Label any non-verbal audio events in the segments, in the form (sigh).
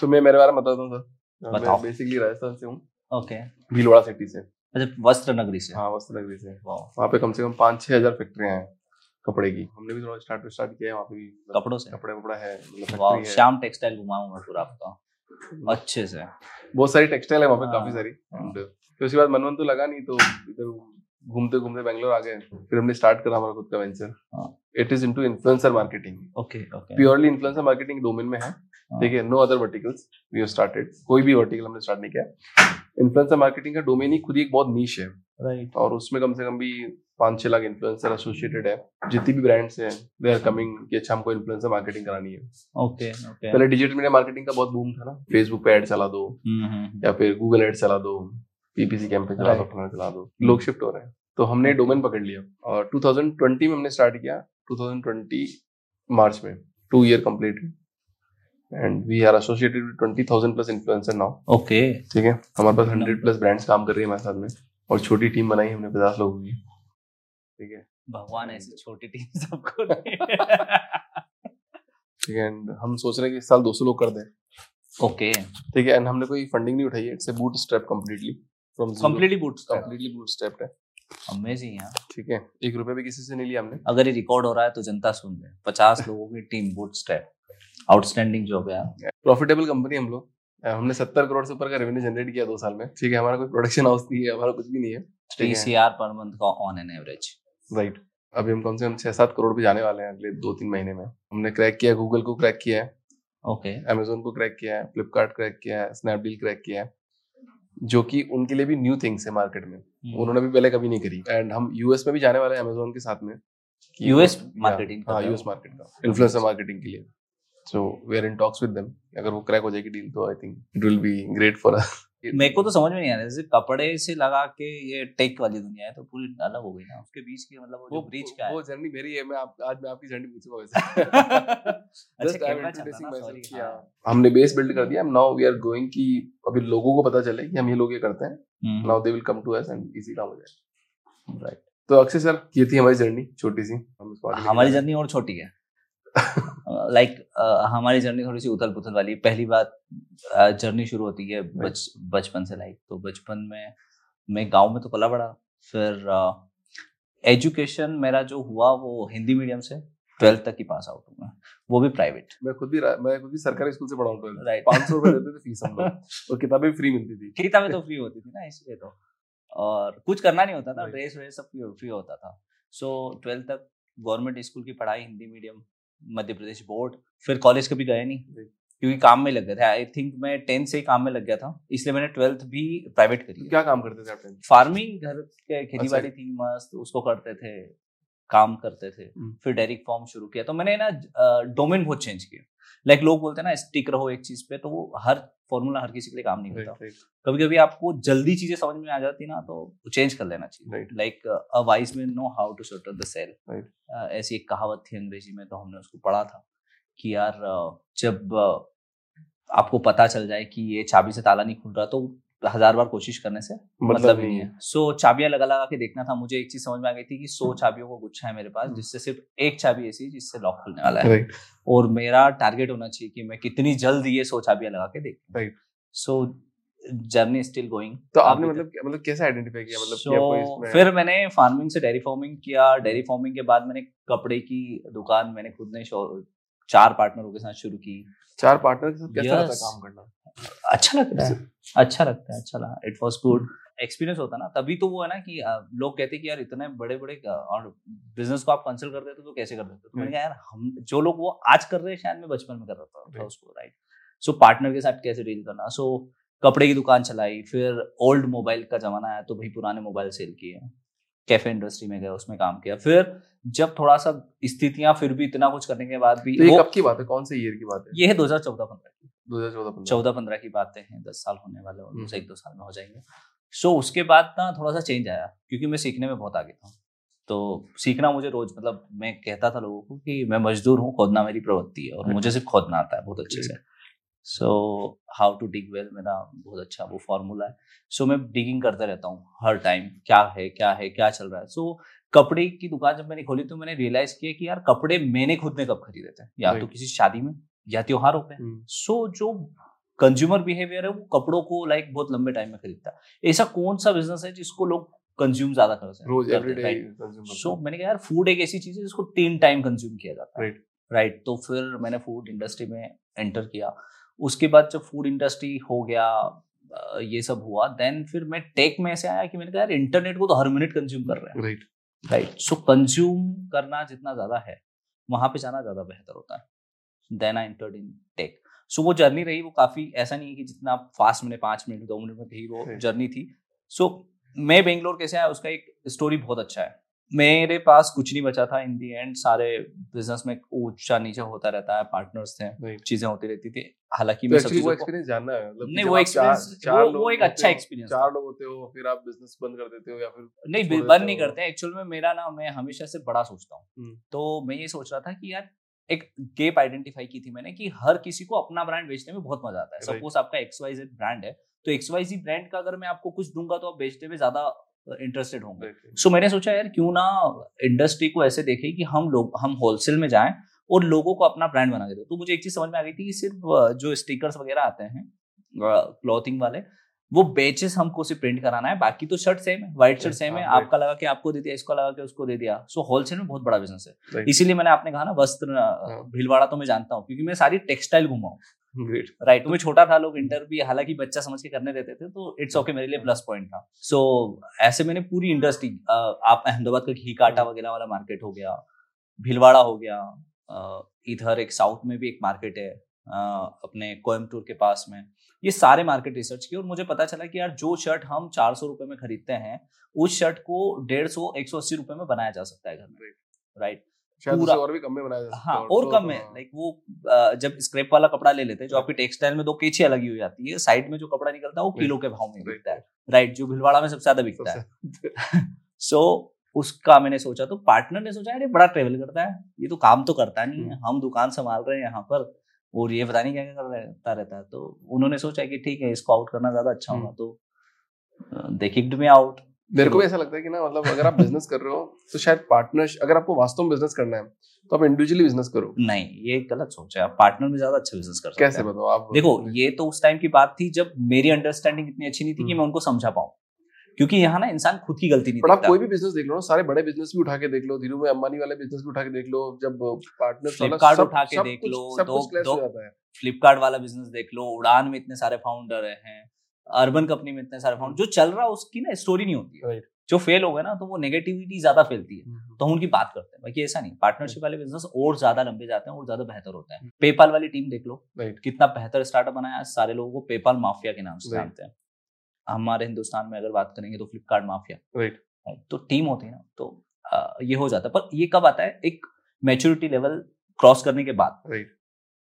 तो मैं मेरे बारे में बताता हूँ सर बताओ। बेसिकली राजस्थान से हूँ। ओके। भीलवाड़ा सिटी से। अच्छा वस्त्र नगरी से। हाँ वस्त्र नगरी से वहाँ पे कम से कम पाँच छह हज़ार फैक्ट्रियाँ हैं कपड़े की। हमने भी थोड़ा स्टार्ट स्टार्ट किया है वहाँ पे भी मतलब कपड़ों से? कपड़े वपड़ा है मतलब है। श्याम टेक्सटाइल घुमाऊँगा पूरा आपका। अच्छे से। बहुत सारी टेक्सटाइल है वहाँ पे हाँ। काफ़ी सारी। फिर उसके बाद मन मन तो लगा नहीं तो इधर घूमते घूमते बैंगलोर आ गए फिर हमने स्टार्ट करा हमारा खुद का venture. It is into influencer marketing okay okay purely influencer marketing domain में है। हाँ। ठीक है no other verticals we have started कोई भी वर्टिकल हमने स्टार्ट नहीं किया। इन्फ्लुएंसर मार्केटिंग का डोमेन ही खुद ही एक बहुत नीश है। राइट और उसमें कम से कम भी पाँच छह लाख इन्फ्लुएंसर एसोसिएटेड है। जितनी भी ब्रांड्स हैं दे आर कमिंग कि अच्छा हमको इन्फ्लुएंसर मार्केटिंग करानी है। ओके ओके पहले डिजिटल मीडिया मार्केटिंग का बहुत बूम था ना। फेसबुक पे एड चला दो। हम्म, हम्म, या फिर गूगल एड चला दो। पीपीसी कैंपेन चला दो. अपना चला दो। लोग शिफ्ट हो रहे हैं। तो हमने डोमेन पकड़ लिया और 2020 में हमने स्टार्ट किया 2020 मार्च में। Two year completed and we are associated with 20000 plus influencer now okay ठीक है? हमारे पास 100 प्लस ब्रांड्स काम कर रही है हमारे साथ में। और छोटी टीम बनाई हमने 50 लोगों की। ठीक है? भगवान ऐसी छोटी टीम सबको ठीक है? एंड हम सोच रहे हैं कि इस साल 200 लोग कर दें। ओके ठीक है? एंड हमने कोई फंडिंग नहीं उठाई है। It's a bootstrap completely completely bootstrap completely bootstrap है। अमेजिंग यार ठीक है। एक रुपए भी किसी से नहीं लिया हमने। अगर ये रिकॉर्ड हो रहा है तो जनता सुन ले पचास लोगों की टीम बूटस्ट्रैप आउटस्टैंडिंग जॉब है यार प्रॉफिटेबल कंपनी हम लोग। हमने सत्तर करोड़ से ऊपर का रेवेन्यू जनरेट किया दो साल में। ठीक है हमारा कोई प्रोडक्शन हाउस नहीं है हमारा कुछ भी नहीं है। Three C R per month का ऑन एन एवरेज राइट अभी हम कम से कम छह सात करोड़ पे जाने वाले हैं अगले दो तीन महीने में। हमने क्रैक किया गूगल को क्रैक किया है। ओके अमेजोन को क्रैक किया है फ्लिपकार्ट क्रैक किया है स्नैपडील क्रैक किया है। जो कि उनके लिए भी न्यू थिंग्स है मार्केट में। हम्म। उन्होंने भी पहले कभी नहीं करी। एंड हम यूएस में भी जाने वाले हैं अमेजोन के साथ में। यूएस मार्केटिंग हाँ यूएस मार्केट का। इन्फ्लुएंसर मार्केटिंग के लिए। So we are in talks with them अगर वो क्रैक हो जाएगी डील तो I think it will be great for us मेरे को तो समझ में नहीं आ रहा जैसे कपड़े से लगा के ये टेक वाली दुनिया है तो पूरी अलग हो गई ना उसके बीच की मतलब वो जो ब्रिज क्या है। वो जर्नी मेरी है मैं आप आज मैं आपकी जर्नी पूछूँगा वैसे। (laughs) अच्छा हाँ, हमने बेस बिल्ड कर दिया नाउ वी आर गोइंग कि अभी लोगों को पता चले कि हम ये लोग ये करते हैं। Now they will come to us and easy काम हो जाए। राइट तो अक्षय सर ये थी हमारी जर्नी छोटी सी। हमारी जर्नी और छोटी है। (laughs) लाइक हमारी जर्नी थोड़ी सी उथल पुथल वाली। है पहली बात जर्नी शुरू होती है बच बचपन से लाइक तो बचपन में मैं गाँव में तो पला बड़ा फिर एजुकेशन मेरा जो हुआ वो हिंदी मीडियम से ट्वेल्थ तक ही पास आउट हूँ मैं वो भी प्राइवेट मैं खुद भी मैं खुद भी सरकारी स्कूल से पढ़ा हूँ Right. पाँच सौ रुपए देते थे फ़ीस हम लोग। (laughs) और किताबें फ्री मिलती थी। किताबें तो फ्री होती थी ना इसलिए तो। और कुछ करना नहीं होता था। ड्रेस व्रेस सब फ्री होता था। सो ट्वेल्थ तक गवर्नमेंट स्कूल की पढ़ाई हिंदी मीडियम मध्य प्रदेश बोर्ड फिर कॉलेज कभी गए नहीं. क्योंकि काम में लग गया था आई थिंक मैं टेंथ से ही काम में लग गया था इसलिए मैंने ट्वेल्थ भी प्राइवेट करी तो क्या काम करते थे आप फ़ार्मिंग घर के खेती अच्छा। बाड़ी थी मस्त उसको करते थे काम करते थे। हम्म। फिर डेयरी फार्म शुरू किया। तो मैंने ना डोमेन बहुत चेंज किया। लाइक लोग बोलते हैं ना स्टिक रहो एक चीज़ पे। तो वो हर फॉर्मूला हर किसी के लिए काम नहीं होता। कभी कभी आपको जल्दी चीज़ें समझ में आ जाती ना तो चेंज कर लेना चाहिए। Like a wise man know how to shutter the sail ऐसी एक कहावत थी अंग्रेज़ी में तो हमने उसको पढ़ा था कि यार जब आपको पता चल जाए कि ये चाबी से ताला नहीं खुल रहा तो हज़ार बार कोशिश करने से मतलब ही नहीं है। सो चाबियाँ लगा लगा के देखना था मुझे एक चीज़ समझ में आ गई थी कि सौ चाबियों को गुच्छा है मेरे पास जिससे सिर्फ़ एक चाबी ऐसी जिससे लॉक खुलने वाला है। और मेरा टारगेट होना चाहिए कि मैं कितनी जल्द ये सौ चाबियाँ लगा के देख। So journey still going. तो आपने मतलब मतलब कैसे आइडेंटिफाई किया? मतलब so, इसमें फिर मैंने फ़ार्मिंग से डेयरी फ़ार्मिंग किया। डेयरी फ़ार्मिंग के बाद मैंने कपड़े की दुकान मैंने खुद ने चार पार्टनरों के साथ शुरू की। चार पार्टनर के साथ कैसा है काम करना? अच्छा लगता है। अच्छा लगता है अच्छा लगा। इट वॉज़ गुड एक्सपीरियंस होता ना तभी तो वो है ना कि लोग कहते हैं कि यार इतने बड़े बड़े और बिज़नेस को आप कंसल्ट करते थे तो कैसे कर देते तो मैंने कहा यार हम जो लोग वो आज कर रहे हैं शायद मैं बचपन में कर रहा था, था उसको राइट सो पार्टनर के साथ कैसे डील करना? सो कपड़े की दुकान चलाई फिर ओल्ड मोबाइल का जमाना आया तो भाई पुराने मोबाइल सेल किए। कैफ़े इंडस्ट्री में गए उसमें काम किया। फिर जब थोड़ा सा स्थितियाँ फिर भी इतना कुछ करने के बाद भी तो ये कब की बात है? कौन से ईयर की बात है? ये है दो हज़ार चौदह पंद्रह की 2014 चौदह पंद्रह की बातें हैं दस साल होने वाले और हम्म। एक दो साल में हो जाएँगे। सो उसके बाद ना थोड़ा सा चेंज आया क्योंकि मैं सीखने में बहुत आगे था। तो सीखना मुझे रोज मतलब मैं कहता था लोगों को कि मैं मजदूर हूँ खोदना मेरी प्रवृत्ति है और मुझे सिर्फ़ खोदना आता है बहुत अच्छे से। So how to dig well मेरा बहुत अच्छा वो फॉर्मूला है। सो so, मैं डिगिंग करता रहता हूँ हर टाइम क्या है क्या है क्या चल रहा है। सो so, कपड़े की दुकान जब मैंने खोली तो मैंने रियलाइज़ किया कि यार कपड़े मैंने खुद ने कब खरीदे थे? या तो किसी शादी में या त्योहारों पे हम्म, सो जो कंज्यूमर बिहेवियर है वो कपड़ों को लाइक बहुत लंबे टाइम में खरीदता है। ऐसा कौन सा बिज़नेस है जिसको लोग कंज्यूम ज़्यादा कर सकते रोज सो मैंने कहा यार फ़ूड एक ऐसी चीज़ है जिसको तीन टाइम कंज्यूम किया जाता है। राइट राइट तो फिर मैंने फ़ूड इंडस्ट्री में एंटर किया। उसके बाद जब फ़ूड इंडस्ट्री हो गया ये सब हुआ देन फिर मैं टेक में ऐसे आया कि मैंने कहा यार इंटरनेट को तो हर मिनट कंज्यूम कर रहे हैं. राइट राइट सो कंज्यूम करना जितना ज़्यादा है वहाँ पे जाना ज़्यादा बेहतर होता है. Then I entered in tech so वो जर्नी रही वो काफ़ी ऐसा नहीं है कि जितना फास्ट मैंने पाँच मिनट दो मिनट में थी वो जर्नी थी. सो मैं बेंगलोर कैसे आया उसका एक स्टोरी बहुत अच्छा है. मेरे पास कुछ नहीं बचा था इन दी एंड सारे बिज़नेस में ऊँचा नीचा होता रहता है पार्टनर्स थे चीज़ें होती रहती थी। हालाँकि मैं सब वो एक्सपीरियंस जानना है मतलब नहीं वो एक्सपीरियंस चार वो, वो एक अच्छा एक्सपीरियंस चार लोग होते हो फिर आप बिज़नेस बंद कर देते हो या फिर नहीं बंद नहीं करते एक्चुअल में मेरा ना मैं हमेशा से बड़ा सोचता हूँ। हम्म। तो मैं ये सोच रहा था कि यार एक गेप आइडेंटिफाई की थी मैंने कि हर किसी को अपना ब्रांड बेचने में बहुत मज़ा आता है। सपोज़ आपका एक्स वाई जेड ब्रांड है तो एक्स वाई जी ब्रांड का अगर मैं आपको कुछ दूँगा तो आप बेचने में ज़्यादा इंटरेस्टेड होंगे। सो so, मैंने सोचा यार क्यों ना इंडस्ट्री को ऐसे देखे कि हम लोग हम होलसेल में जाएँ और लोगों को अपना ब्रांड बना के दे। तो मुझे एक चीज़ समझ में आ गई थी कि सिर्फ़ जो स्टिकर्स वगैरह आते हैं क्लॉथिंग वाले वो बेचेस हमको उसे प्रिंट कराना है। बाकी तो शर्ट सेम है व्हाइट शर्ट सेम है। आपका लगा के आपको दे दिया इसको लगा के उसको दे दिया। सो होलसेल में बहुत बड़ा बिज़नेस है। इसीलिए मैंने आपने कहा ना वस्त्र हाँ। भीलवाड़ा तो मैं जानता हूँ क्योंकि मैं सारी टेक्सटाइल घुमा हूँ। राइट तो मैं छोटा था लोग इंटर भी हालाँकि बच्चा समझ के करने देते थे तो इट्स ओके मेरे लिए प्लस पॉइंट था। सो so, ऐसे मैंने पूरी इंडस्ट्री आप अहमदाबाद का घी काटा हम्म। वगैरह वाला मार्केट हो गया भीलवाड़ा हो गया इधर एक साउथ में भी एक मार्केट है अपने कोयमटूर के पास में। ये सारे मार्केट रिसर्च किए और मुझे पता चला कि यार जो शर्ट हम चार सौ रुपए में खरीदते हैं उस शर्ट को डेढ़ सौ एक सौ अस्सी रुपए में बनाया जा सकता है घर में। राइट पूरा। और भी कम में बनाया हाँ और कम में लाइक वो जब स्क्रेप वाला कपड़ा ले लेते हैं जो आपकी टेक्सटाइल में दो केचिया लगी हुई जाती है साइड में जो कपड़ा निकलता है वो किलो के भाव में बिकता है। राइट जो भिलवाड़ा में सबसे ज़्यादा बिकता है। सो (laughs) उसका मैंने सोचा तो पार्टनर ने सोचा अरे बड़ा ट्रेवल करता है। ये तो काम तो करता नहीं है। हम दुकान संभाल रहे हैं यहाँ पर और ये पता नहीं क्या क्या करता रहता है। तो उन्होंने सोचा कि ठीक है इसको आउट करना ज़्यादा अच्छा होगा तो दे किक्ड मी आउट मेरे को भी ऐसा लगता है कि ना मतलब अगर आप बिज़नेस कर रहे हो तो शायद पार्टनर अगर आपको वास्तव में बिज़नेस करना है तो आप इंडिविजुअली बिज़नेस करो। नहीं ये गलत सोच है। आप पार्टनर में ज़्यादा अच्छा बिज़नेस कर सकते कैसे बताओ आप देखो ये तो उस टाइम की बात थी जब मेरी अंडरस्टैंडिंग इतनी अच्छी नहीं थी कि हम्म। मैं उनको समझा पाऊँ। क्योंकि यहाँ ना इंसान खुद की गलती नहीं आप कोई भी बिज़नेस देख लो ना सारे बड़े बिज़नेस भी उठा के देख लो धीरू में अंबानी वाले बिज़नेस भी उठा के देख लो जब पार्टनर फ्लिपकार्ट उठा के देख लो फ्लिपकार्ट वाला बिज़नेस देख लो उड़ान में इतने सारे फाउंडर हैं। अर्बन कंपनी में इतने सारे फाउंडर जो चल रहा है उसकी ना स्टोरी नहीं होती है। जो फेल हो गए ना तो वो नेगेटिविटी ज़्यादा फैलती है। हम्म, हम्म। तो हम उनकी बात करते हैं। बाकी ऐसा नहीं पार्टनरशिप वाले बिज़नेस और ज़्यादा लंबे जाते हैं और ज़्यादा बेहतर होते हैं। पेपाल। वाली टीम देख लो। कितना बेहतर स्टार्टअप बनाया सारे लोगों को पेपाल माफिया के नाम से जानते हैं। हमारे हिंदुस्तान में अगर बात करेंगे तो फ्लिपकार्ट माफिया तो टीम होती है ना तो ये हो जाता है। पर ये कब आता है? एक मेच्योरिटी लेवल क्रॉस करने के बाद। राइट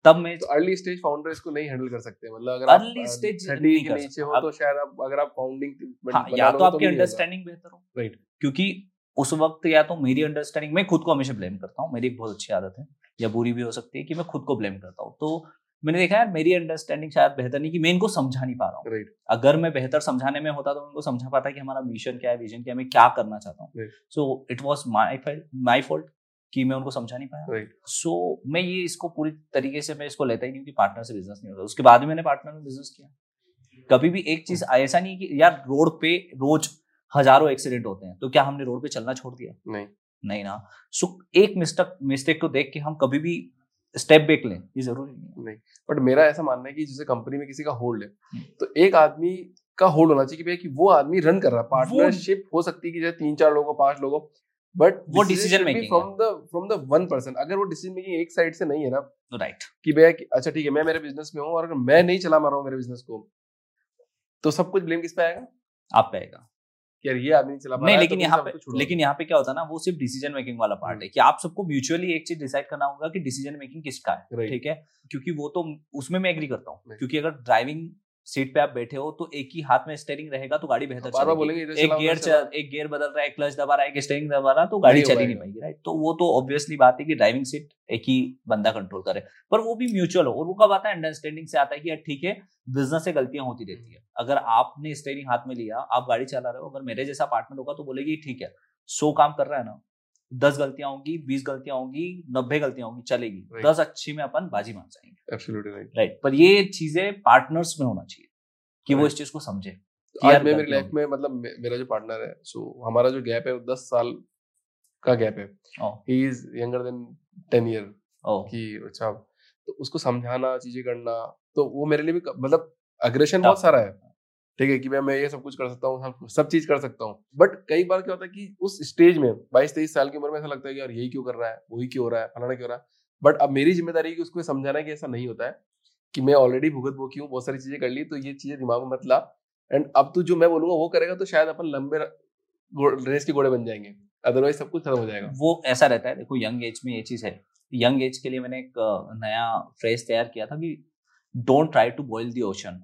तब मैं तो अर्ली स्टेज फाउंडर इसको नहीं हैंडल कर सकते मतलब अगर अर्ली स्टेज नहीं नीचे हो तो शायद आप अगर आप फाउंडिंग हाँ, या तो आपकी अंडरस्टैंडिंग बेहतर हो। राइट क्योंकि उस वक्त या तो मेरी अंडरस्टैंडिंग मैं खुद को हमेशा ब्लेम करता हूँ मेरी एक बहुत अच्छी आदत है या बुरी भी हो सकती है कि मैं खुद को ब्लेम करता हूँ। तो मैंने देखा यार मेरी अंडरस्टैंडिंग शायद बेहतर नहीं कि मैं इनको समझा नहीं पा रहा हूँ। Right. अगर मैं बेहतर समझाने में होता तो मैं इनको समझा पाता कि हमारा मिशन क्या है विजन क्या है मैं क्या करना चाहता हूँ। So it was my my fault कि मैं उनको समझा नहीं पाया। सो so, मैं ये इसको पूरी तरीके से मैं इसको लेता ही नहीं कि पार्टनर से बिज़नेस नहीं होता। उसके बाद मैंने पार्टनर में बिज़नेस किया। कभी भी एक चीज़ hmm. ऐसा नहीं कि यार रोड पे रोज हज़ारों एक्सीडेंट होते हैं तो क्या हमने रोड पे चलना छोड़ दिया? नहीं। नहीं ना। सो so, एक मिस्टेक मिस्टेक को देख के हम कभी भी स्टेप बैक लें ये ज़रूरी नहीं नहीं। बट मेरा ऐसा मानना है कि जैसे कंपनी में किसी का होल्ड है हम्म। तो एक आदमी का होल्ड होना चाहिए कि भैया कि वो आदमी रन कर रहा है। पार्टनरशिप हो सकती है कि जैसे तीन चार लोगों पाँच लोगों बट वो decision making from the from the one person अगर वो डिसीज़न मेकिंग एक साइड से नहीं है ना राइट कि भैया अच्छा ठीक है मैं मेरे बिज़नेस में हूँ और अगर मैं नहीं चला मार रहा हूँ मेरे बिज़नेस को तो सब कुछ ब्लेम किस पे आएगा? आप पे आएगा। यार ये आदमी चला नहीं लेकिन यहाँ पे लेकिन यहाँ पे क्या होता है ना वो सिर्फ़ डिसीज़न मेकिंग वाला पार्ट है हम्म। कि आप सबको म्यूचुअली एक चीज़ डिसाइड करना होगा कि डिसीज़न मेकिंग किसका है ठीक है? क्योंकि वो तो उसमें मैं एग्री करता हूँ। क्योंकि अगर ड्राइविंग सीट पे आप बैठे हो तो एक ही हाथ में स्टेयरिंग रहेगा तो गाड़ी बेहतर चलेगी। एक गियर चल एक गियर बदल रहा है क्लच दबा रहा है एक स्टेयरिंग दबा रहा है तो गाड़ी चली नहीं पाएगी राइट तो वो तो ऑब्वियसली बात है कि ड्राइविंग सीट एक ही बंदा कंट्रोल करे। पर वो भी म्यूचुअल हो और वो कब आता है? अंडरस्टैंडिंग से आता है कि यार ठीक है बिज़नेस से गलतियाँ होती रहती है। अगर आपने स्टेयरिंग हाथ में लिया आप गाड़ी चला रहे हो अगर मेरे जैसा पार्टनर होगा तो बोलेगी ठीक है सो काम कर रहा है ना? दस गलतियाँ होंगी बीस गलतियाँ होंगी नब्बे गलतियाँ होंगी चलेगी। Right. दस अच्छी में अपन बाजी मार जाएँगे। राइट राइट पर ये चीज़ें पार्टनर्स में होना चाहिए कि right. वो इस चीज़ को समझे आज मैं मेरी लाइफ में मतलब मे- मेरा जो पार्टनर है सो हमारा जो गैप है वो दस साल का गैप है। He is younger than ten year कि अच्छा तो उसको समझाना चीज़ें करना तो वो मेरे लिए भी मतलब अग्रेशन बहुत सारा है। ठीक है कि मैं मैं ये सब कुछ कर सकता हूँ सब सब चीज़ कर सकता हूँ। बट कई बार क्या होता है कि उस स्टेज में बाईस तेईस साल की उम्र में ऐसा लगता है कि यार यही क्यों कर रहा है वही क्यों हो रहा है फलाना क्यों हो रहा है। बट अब मेरी ज़िम्मेदारी है कि उसको समझाना है कि ऐसा नहीं होता है कि मैं ऑलरेडी भुगत भोगी हूँ बहुत सारी चीज़ें कर ली तो ये चीज़ें दिमाग में मत ला। एंड अब तो जो मैं बोलूँगा वो करेगा तो शायद अपन लंबे रेस के घोड़े बन जाएँगे। अदरवाइज़ सब कुछ खत्म हो जाएगा। वो ऐसा रहता है देखो यंग एज में ये चीज़ है। यंग एज के लिए मैंने एक नया फ्रेज तैयार किया था कि don't try to boil the ocean.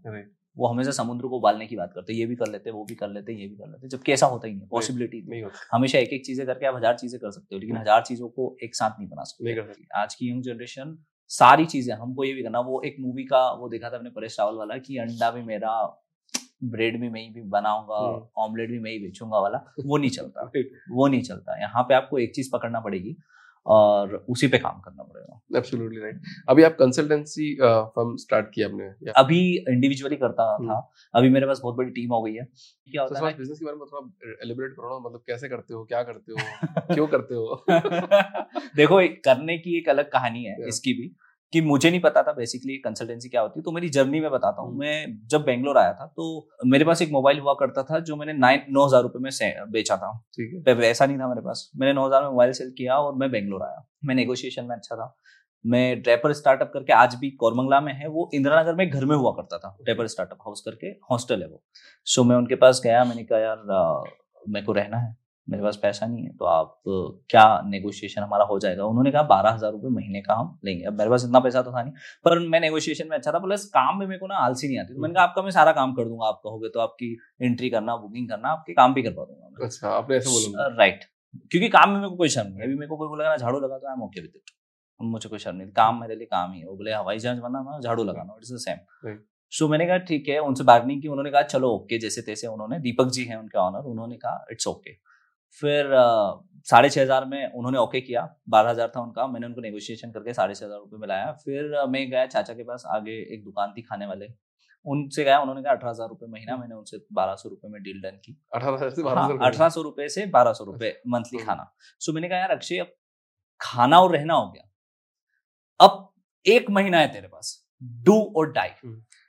वो हमेशा समुद्र को उबालने की बात करते हैं। ये भी कर लेते हैं वो भी कर लेते हैं ये भी कर लेते हैं। जबकि ऐसा होता ही नहीं पॉसिबिलिटी नहीं होता। हमेशा एक एक चीज़ें करके आप हज़ार चीज़ें कर सकते हो लेकिन हज़ार चीज़ों को एक साथ नहीं बना सकते। आज की यंग जनरेशन सारी चीज़ें हमको ये भी करना वो एक मूवी का वो देखा था अपने परेश रावल वाला कि अंडा भी मेरा ब्रेड भी मैं ही भी बनाऊँगा हम्म। ऑमलेट भी मैं ही बेचूँगा वाला वो नहीं चलता। (laughs) वो नहीं चलता। यहाँ पे आपको एक चीज़ पकड़ना पड़ेगी और उसी पे काम करना पड़ेगा। एब्सोल्युटली राइट अभी आप कंसल्टेंसी फर्म स्टार्ट किया आपने? अभी इंडिविजुअली करता था। अभी मेरे पास बहुत बड़ी टीम हो गई है। क्या तो होता है बिज़नेस के बारे में थोड़ा एलिबरेट करो ना मतलब कैसे करते हो क्या करते हो क्यों करते हो? (laughs) देखो करने की एक अलग कहानी है Yeah. इसकी भी। कि मुझे नहीं पता था बेसिकली कंसल्टेंसी क्या होती है तो मेरी जर्नी में बताता हूँ। हम्म। मैं जब बेंगलोर आया था तो मेरे पास एक मोबाइल हुआ करता था जो मैंने नाइन नौ हज़ार रुपए में बेचा था। ठीक है। ऐसा नहीं था मेरे पास। मैंने नौ हज़ार में मोबाइल सेल किया और मैं बेंगलोर आया। मैं नेगोशिएशन में अच्छा था। मैं ड्रेपर स्टार्टअप करके आज भी कोरमंगला में है वो इंदिरा नगर में घर में हुआ करता था ड्रेपर स्टार्टअप हाउस करके हॉस्टल है वो। सो मैं उनके पास गया मैंने कहा यार मेरे को रहना है। मेरे पास पैसा नहीं है तो आप क्या नेगोशिएशन हमारा हो जाएगा? उन्होंने कहा बारह हज़ार रुपये महीने का हम लेंगे। अब मेरे पास इतना पैसा तो था नहीं पर मैं नेगोशिएशन में अच्छा था प्लस काम में मेरे को ना आलसी नहीं आती। तो मैंने कहा आपका मैं सारा काम कर दूँगा आप कहोगे तो आपकी एंट्री करना बुकिंग करना आपके काम भी कर पा दूँगा अच्छा आपने ऐसे बोला राइट क्योंकि काम में मेरे को कोई शर्म नहीं अभी मेरे को कोई बोलेगा ना झाड़ू लगा तो I am okay with it मुझे कोई शर्म नहीं काम मेरे लिए काम ही है। वो बोले हवाई जहाज़ बनाना झाड़ू लगाना इट्स द सेम सो मैंने कहा ठीक है। उनसे बार्गनिंग की उन्होंने कहा चलो ओके जैसे तैसे उन्होंने दीपक जी हैं उनके ऑनर उन्होंने कहा इट्स ओके फिर साढ़े छः हज़ार में उन्होंने ओके किया। बारह हज़ार था उनका। मैंने उनको नेगोशिएशन करके साढ़े छः हज़ार रुपये में लाया। फिर मैं गया चाचा के पास आगे एक दुकान थी खाने वाले। उनसे गया उन्होंने कहा अठारह हज़ार रुपये महीना मैंने उनसे बारह सौ रुपये में डील डन की। अठारह से हाँ अठारह सौ रुपए से बारह सौ रुपए मंथली हम्म। खाना। सो मैंने कहा यार अक्षय अब खाना और रहना हो गया। अब एक महीना है तेरे पास। डू और डाई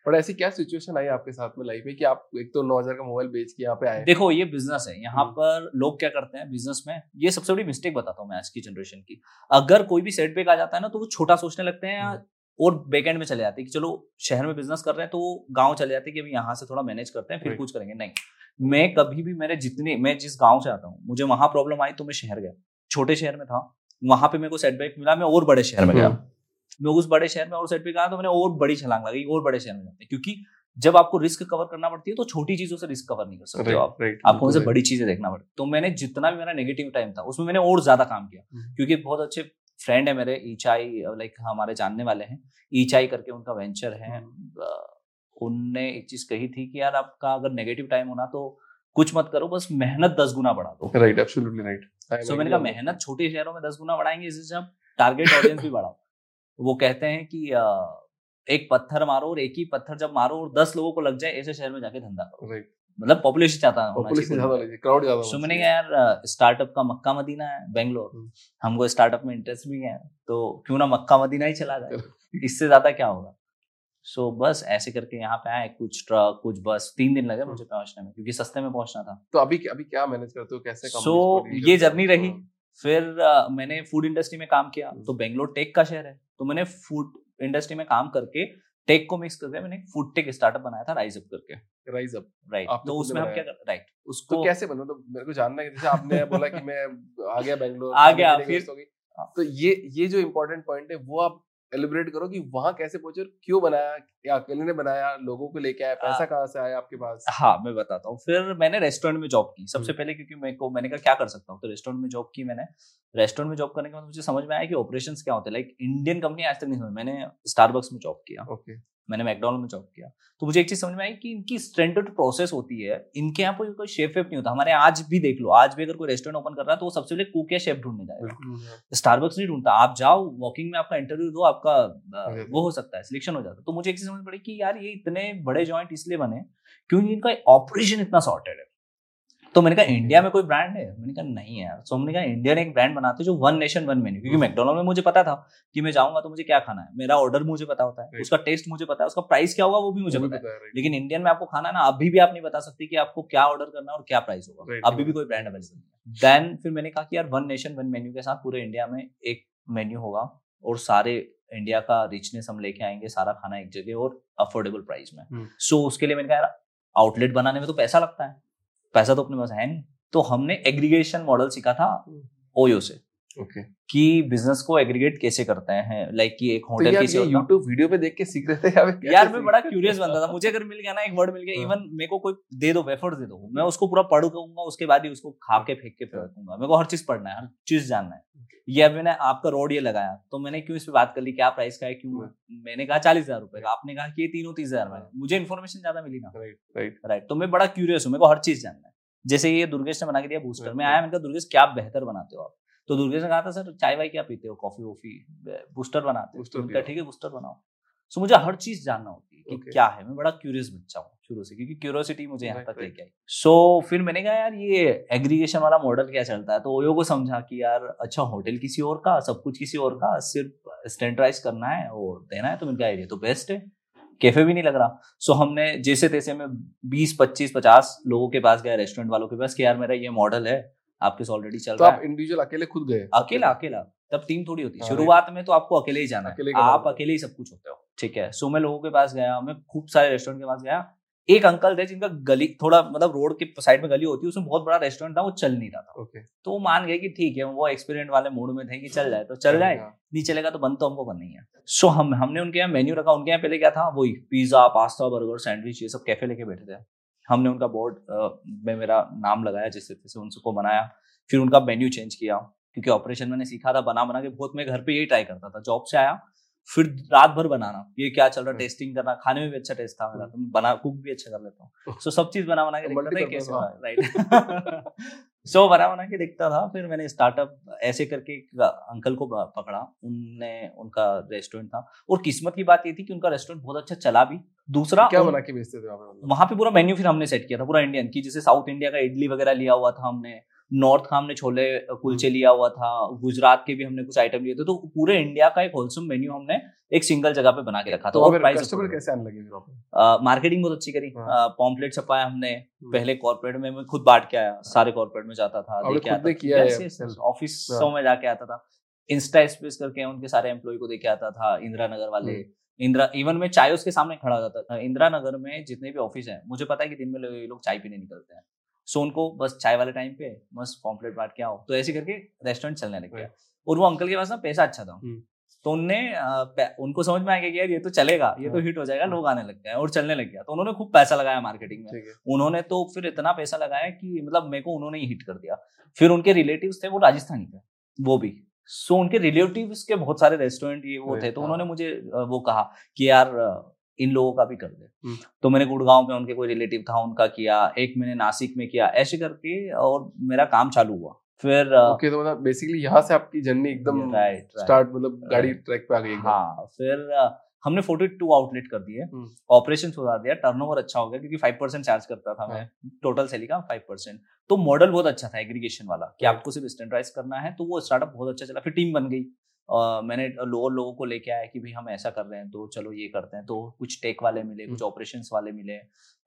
पर ऐसी क्या सिचुएशन आई आपके साथ में लाइफ में कि आप एक तो नौ हज़ार का मोबाइल बेच के यहाँ पे आए? देखो ये बिज़नेस है। यहाँ हम्म। पर लोग क्या करते हैं बिज़नेस में? ये सबसे बड़ी मिस्टेक बताता हूँ मैं आज की जनरेशन की। अगर कोई भी सेटबैक आ जाता है ना तो वो छोटा सोचने लगते हैं हम्म। और बैकएंड में चले जाते हैं कि चलो शहर में बिज़नेस कर रहे हैं तो गाँव चले जाते हैं कि अभी यहाँ से थोड़ा मैनेज करते हैं फिर कुछ करेंगे। नहीं। मैं कभी भी मेरे जितने मैं जिस गाँव से आता हूँ मुझे वहाँ प्रॉब्लम आई तो मैं शहर गया। छोटे शहर में था। वहाँ पे मेरे को सेटबैक मिला मैं और बड़े शहर में गया। मैं उस बड़े शहर में और सेटबैक आया तो मैंने और बड़ी छलांग लगाई और बड़े शहर में जाते। हैं। क्योंकि जब आपको रिस्क कवर करना पड़ती है तो छोटी चीज़ों से रिस्क कवर नहीं कर सकते आप। आपको उनसे बड़ी चीज़ें देखना पड़ती। तो मैंने जितना भी मेरा नेगेटिव टाइम था उसमें मैंने और ज़्यादा काम किया। हम्म। क्योंकि बहुत अच्छे फ्रेंड है मेरे ईचाई लाइक हमारे जानने वाले हैं। ईचाई करके उनका वेंचर है। हम्म। उनने एक चीज़ कही थी कि यार आपका अगर नेगेटिव टाइम होना तो कुछ मत करो बस मेहनत दस गुना बढ़ा दो। राइट एब्सोल्युटली राइट सो मैंने कहा मेहनत छोटे शहरों में दस गुना बढ़ाएँगे इससे आप टारगेट ऑडियंस भी बढ़ाओ। वो कहते हैं कि एक पत्थर मारो और एक ही पत्थर जब मारो और दस लोगों को लग जाए ऐसे शहर में जाके धंधा करो। मतलब पॉपुलेशन चाहता है ज़्यादा क्राउड ज़्यादा सो मैंने यार स्टार्टअप का मक्का मदीना है बेंगलोर। हम्म। हमको स्टार्टअप में इंटरेस्ट भी है तो क्यों ना मक्का मदीना ही चला जाए? इससे ज़्यादा क्या होगा? सो बस ऐसे करके यहाँ पे आए कुछ ट्रक कुछ बस तीन दिन लगे मुझे पहुँचने में क्योंकि सस्ते में पहुँचना था। तो अभी अभी क्या मैनेज करते हो? कैसे companies So, ये जर्नी रही। फिर मैंने फ़ूड इंडस्ट्री में काम किया। तो बेंगलोर टेक का शहर है तो मैंने फ़ूड इंडस्ट्री में काम करके टेक को मिक्स करके मैंने फ़ूड टेक स्टार्टअप बनाया था राइज अप करके राइज अप राइट तो उसमें हम क्या कर राइट तो उसको कैसे बना तो मेरे को जानना है जैसे आपने (laughs) बोला कि मैं आ गया बेंगलोर आ गया, फिर- हो। तो ये ये जो इम्पोर्टेंट पॉइंट है वो आप एलिब्रेट करो कि वहाँ कैसे पहुँचे और क्यों बनाया या अकेले ने बनाया लोगों को लेके आया पैसा कहाँ से आया आपके पास? हाँ मैं बताता हूँ। फिर मैंने रेस्टोरेंट में जॉब की। सबसे। पहले क्योंकि मेरे को मैंने कहा क्या कर सकता हूँ? तो रेस्टोरेंट में जॉब की मैंने। रेस्टोरेंट में जॉब करने के बाद मुझे समझ में आया कि ऑपरेशन क्या होते हैं। लाइक इंडियन कंपनी आज तक नहीं समझ मैंने स्टारबक्स में जॉब किया। ओके मैंने मैकडोनल्ड में जॉब किया। तो मुझे एक चीज़ समझ में आई कि इनकी स्टैंडर्ड प्रोसेस होती है इनके यहाँ कोई कोई शेफ वेफ नहीं होता। हमारे आज भी देख लो आज भी अगर कोई रेस्टोरेंट ओपन कर रहा है तो वो सबसे पहले कुक या शेफ ढूँढने जाएगा। स्टारबक्स नहीं ढूंढता। आप जाओ वॉकिंग में आपका इंटरव्यू दो आपका वो हो सकता है सिलेक्शन हो जाता है। तो मुझे एक चीज़ समझ पड़ी कि यार ये इतने बड़े ज्वाइंट इसलिए बने क्योंकि इनका ऑपरेशन इतना सॉर्टेड है। तो मैंने कहा इंडिया में कोई ब्रांड है? मैंने कहा नहीं है तो हमने कहा इंडिया ने एक ब्रांड बनाते हैं जो वन नेशन वन मेन्यू क्योंकि मैकडोनल्ड में मुझे पता था कि मैं जाऊँगा तो मुझे क्या खाना है। मेरा ऑर्डर मुझे पता होता है उसका टेस्ट मुझे पता है उसका प्राइस क्या होगा वो भी मुझे पता है. लेकिन इंडियन में आपको खाना ना अभी भी आप नहीं बता सकते कि आपको क्या ऑर्डर करना है और क्या प्राइस होगा। अभी भी कोई ब्रांड अवेलेबल नहीं है। देन फिर मैंने कहा कि यार वन नेशन वन मेन्यू के साथ पूरे इंडिया में एक मेन्यू होगा और सारे इंडिया का रिचनेस हम लेके आएँगे सारा खाना एक जगह और अफोर्डेबल प्राइस में। हम्म। सो उसके लिए मैंने कहा यार आउटलेट बनाने में तो पैसा लगता है। पैसा तो अपने पास है नहीं। तो हमने एग्रीगेशन मॉडल सीखा था ओयो से। Okay. कि बिज़नेस को एग्रीगेट कैसे करते हैं? लाइक कि एक तो होटल यार कैसे ये होता है। YouTube वीडियो पे देख के सीख रहे थे या यार मैं बड़ा क्यूरियस बनता था। मुझे अगर मिल गया ना एक वर्ड मिल गया हाँ। इवन मेरे को कोई दे दो वेफर दे दो। मैं उसको पूरा पढ़ूँगा उसके बाद ही उसको खा के फेंक के फेंकूँगा मेरे को हर चीज़ पढ़ना है हर चीज़ जानना है। ये मैंने आपका रोड ये लगाया तो मैंने क्यों इस पे बात कर ली क्या प्राइस का है क्यों? मैंने कहा चालीस हज़ार रुपए का। आपने कहा कि ये तीनों तीस हज़ार में मुझे इन्फॉर्मेशन ज़्यादा मिली ना। Right, right. राइट तो मैं बड़ा क्यूरियस हूँ मेरे को हर चीज़ जानना है। जैसे ये दुर्गेश ने बना के दिया बूस्टर मैं आया मैंने कहा दुर्गेश क्या बेहतर बनाते हो आप? तो दुर्गेश ने कहा था सर चाय वाय क्या पीते हो? कॉफ़ी वॉफी बूस्टर बनाते हो? तो ठीक है बूस्टर बनाओ। सो मुझे हर चीज़ जानना होती है कि Okay. क्या है। मैं बड़ा क्यूरियस बच्चा हूँ शुरू से क्योंकि क्यूरियोसिटी मुझे यहाँ तक लेके आई। सो फिर मैंने कहा यार ये एग्रीगेशन वाला मॉडल क्या चलता है? तो ओयो को समझा कि यार अच्छा होटल किसी और का सब कुछ किसी और का सिर्फ़ स्टैंडर्डाइज करना है और देना है तो मैंने कहा ये तो बेस्ट है। कैफ़े भी नहीं लग रहा। सो हमने जैसे तैसे में बीस पच्चीस पचास लोगों के पास गया रेस्टोरेंट वालों के पास कि यार मेरा ये मॉडल है आपके साथ ऑलरेडी चल तो रहा आप है? इंडिविजुअल अकेले खुद गए? अकेला अकेला। तब टीम थोड़ी होती है। हाँ, शुरुआत में तो आपको अकेले ही जाना अकेले है आप अकेले ही सब कुछ होते हो। ठीक है सो मैं लोगों के पास गया मैं खूब सारे रेस्टोरेंट के पास गया। एक अंकल थे जिनका गली थोड़ा मतलब रोड के साइड में गली होती है उसमें बहुत बड़ा रेस्टोरेंट था वो चल नहीं रहा था। ओके तो वो मान गए कि ठीक है वो एक्सपीरियंट वाले मूड में थे कि चल जाए तो चल जाए। नहीं चलेगा तो बंद तो हमको करना ही है। सो हम हमने उनके यहाँ मेन्यू रखा उनके यहाँ पहले क्या था वही पिज्जा पास्ता बर्गर सैंडविच ये सब कैफ़े लेके बैठे थे। हमने उनका बोर्ड में मेरा नाम लगाया जिस तरीके से उनको बनाया फिर उनका मेन्यू चेंज किया क्योंकि ऑपरेशन मैंने सीखा था बना बना के बहुत मैं घर पे यही ट्राई करता था। जॉब से आया फिर रात भर बनाना ये क्या चल रहा है। टेस्टिंग करना खाने में भी अच्छा टेस्ट था मेरा तो बना कुक भी अच्छा कर लेता हूँ। सो सब चीज़ बना बना के कैसे Multi-purpose, हो है। राइट (laughs) सो so, बना बना के देखता था। फिर मैंने स्टार्टअप ऐसे करके अंकल को पकड़ा। उनने उनका रेस्टोरेंट था। और किस्मत की बात ये थी कि उनका रेस्टोरेंट बहुत अच्छा चला भी। दूसरा क्या बना के बेचते थे वहाँ? वहाँ पे पूरा मेन्यू फिर हमने सेट किया था पूरा इंडियन की। जैसे साउथ इंडिया का इडली वगैरह लिया हुआ था हमने। नॉर्थ का हमने छोले कुलचे लिया हुआ था गुजरात के भी हमने कुछ आइटम लिए थे तो पूरे इंडिया का एक होलसम मेन्यू हमने एक सिंगल जगह पे बना के रखा था। तो और प्राइस कस्टमर कैसे आने लगे मार्केटिंग बहुत अच्छी करी। हाँ। पॉम्पलेट छपाया हमने। पहले कॉर्पोरेट में मैं खुद बांट के आया सारे कॉर्पोरेट में जाता था लेके आता। किया है? ऑफिसों में जाके आता था। इंस्टा स्पेस करके उनके सारे एम्प्लॉय को देके आता था इंदिरा नगर वाले। हम्म। इंदिरा इवन मैं चाय उसके सामने खड़ा हो जाता था। इंदिरा नगर में जितने भी ऑफ़िस हैं मुझे पता है कि दिन में लोग चाय पीने निकलते हैं। सो उनको बस चाय वाले टाइम पे बस पॉम्पलेट बांट के आओ। तो ऐसे करके रेस्टोरेंट चलने लग गया। और वो अंकल के पास ना पैसा अच्छा था। हम्म। तो उनने उनको समझ में आ गया कि यार ये तो चलेगा ये तो हाँ। हिट हो जाएगा लोग आने लग गए और चलने लग गया। तो उन्होंने खूब पैसा लगाया मार्केटिंग में। उन्होंने तो फिर इतना पैसा लगाया कि मतलब मेरे को उन्होंने ही हिट कर दिया। फिर उनके रिलेटिव्स थे वो राजस्थानी थे वो भी। सो उनके रिलेटिव्स के बहुत सारे रेस्टोरेंट ये वो थे। तो हाँ। उन्होंने मुझे वो कहा कि यार इन लोगों का भी कर दे। हम्म। तो मैंने गुड़गांव में उनके कोई रिलेटिव था उनका किया एक मैंने नासिक में किया ऐसे करके और मेरा काम चालू हुआ। फिर ओके तो मतलब बेसिकली यहाँ से आपकी जर्नी एकदम राइट स्टार्ट मतलब गाड़ी ट्रैक पे आ गई हाँ फिर हमने 42 आउटलेट कर दिए। हम्म। ऑपरेशन सुधार दिया टर्नओवर अच्छा हो गया क्योंकि फाइव परसेंट चार्ज करता था हाँ। मैं। टोटल सेलिंग का फाइव परसेंट तो मॉडल बहुत अच्छा था एग्रीगेशन वाला कि आपको सिर्फ़ स्टैंडर्डाइज करना है तो वो स्टार्टअप बहुत अच्छा चला फिर टीम बन गई। मैंने लोअर लोगों को लेके आया कि भाई हम ऐसा कर रहे हैं तो चलो ये करते हैं तो कुछ टेक वाले मिले कुछ ऑपरेशंस वाले मिले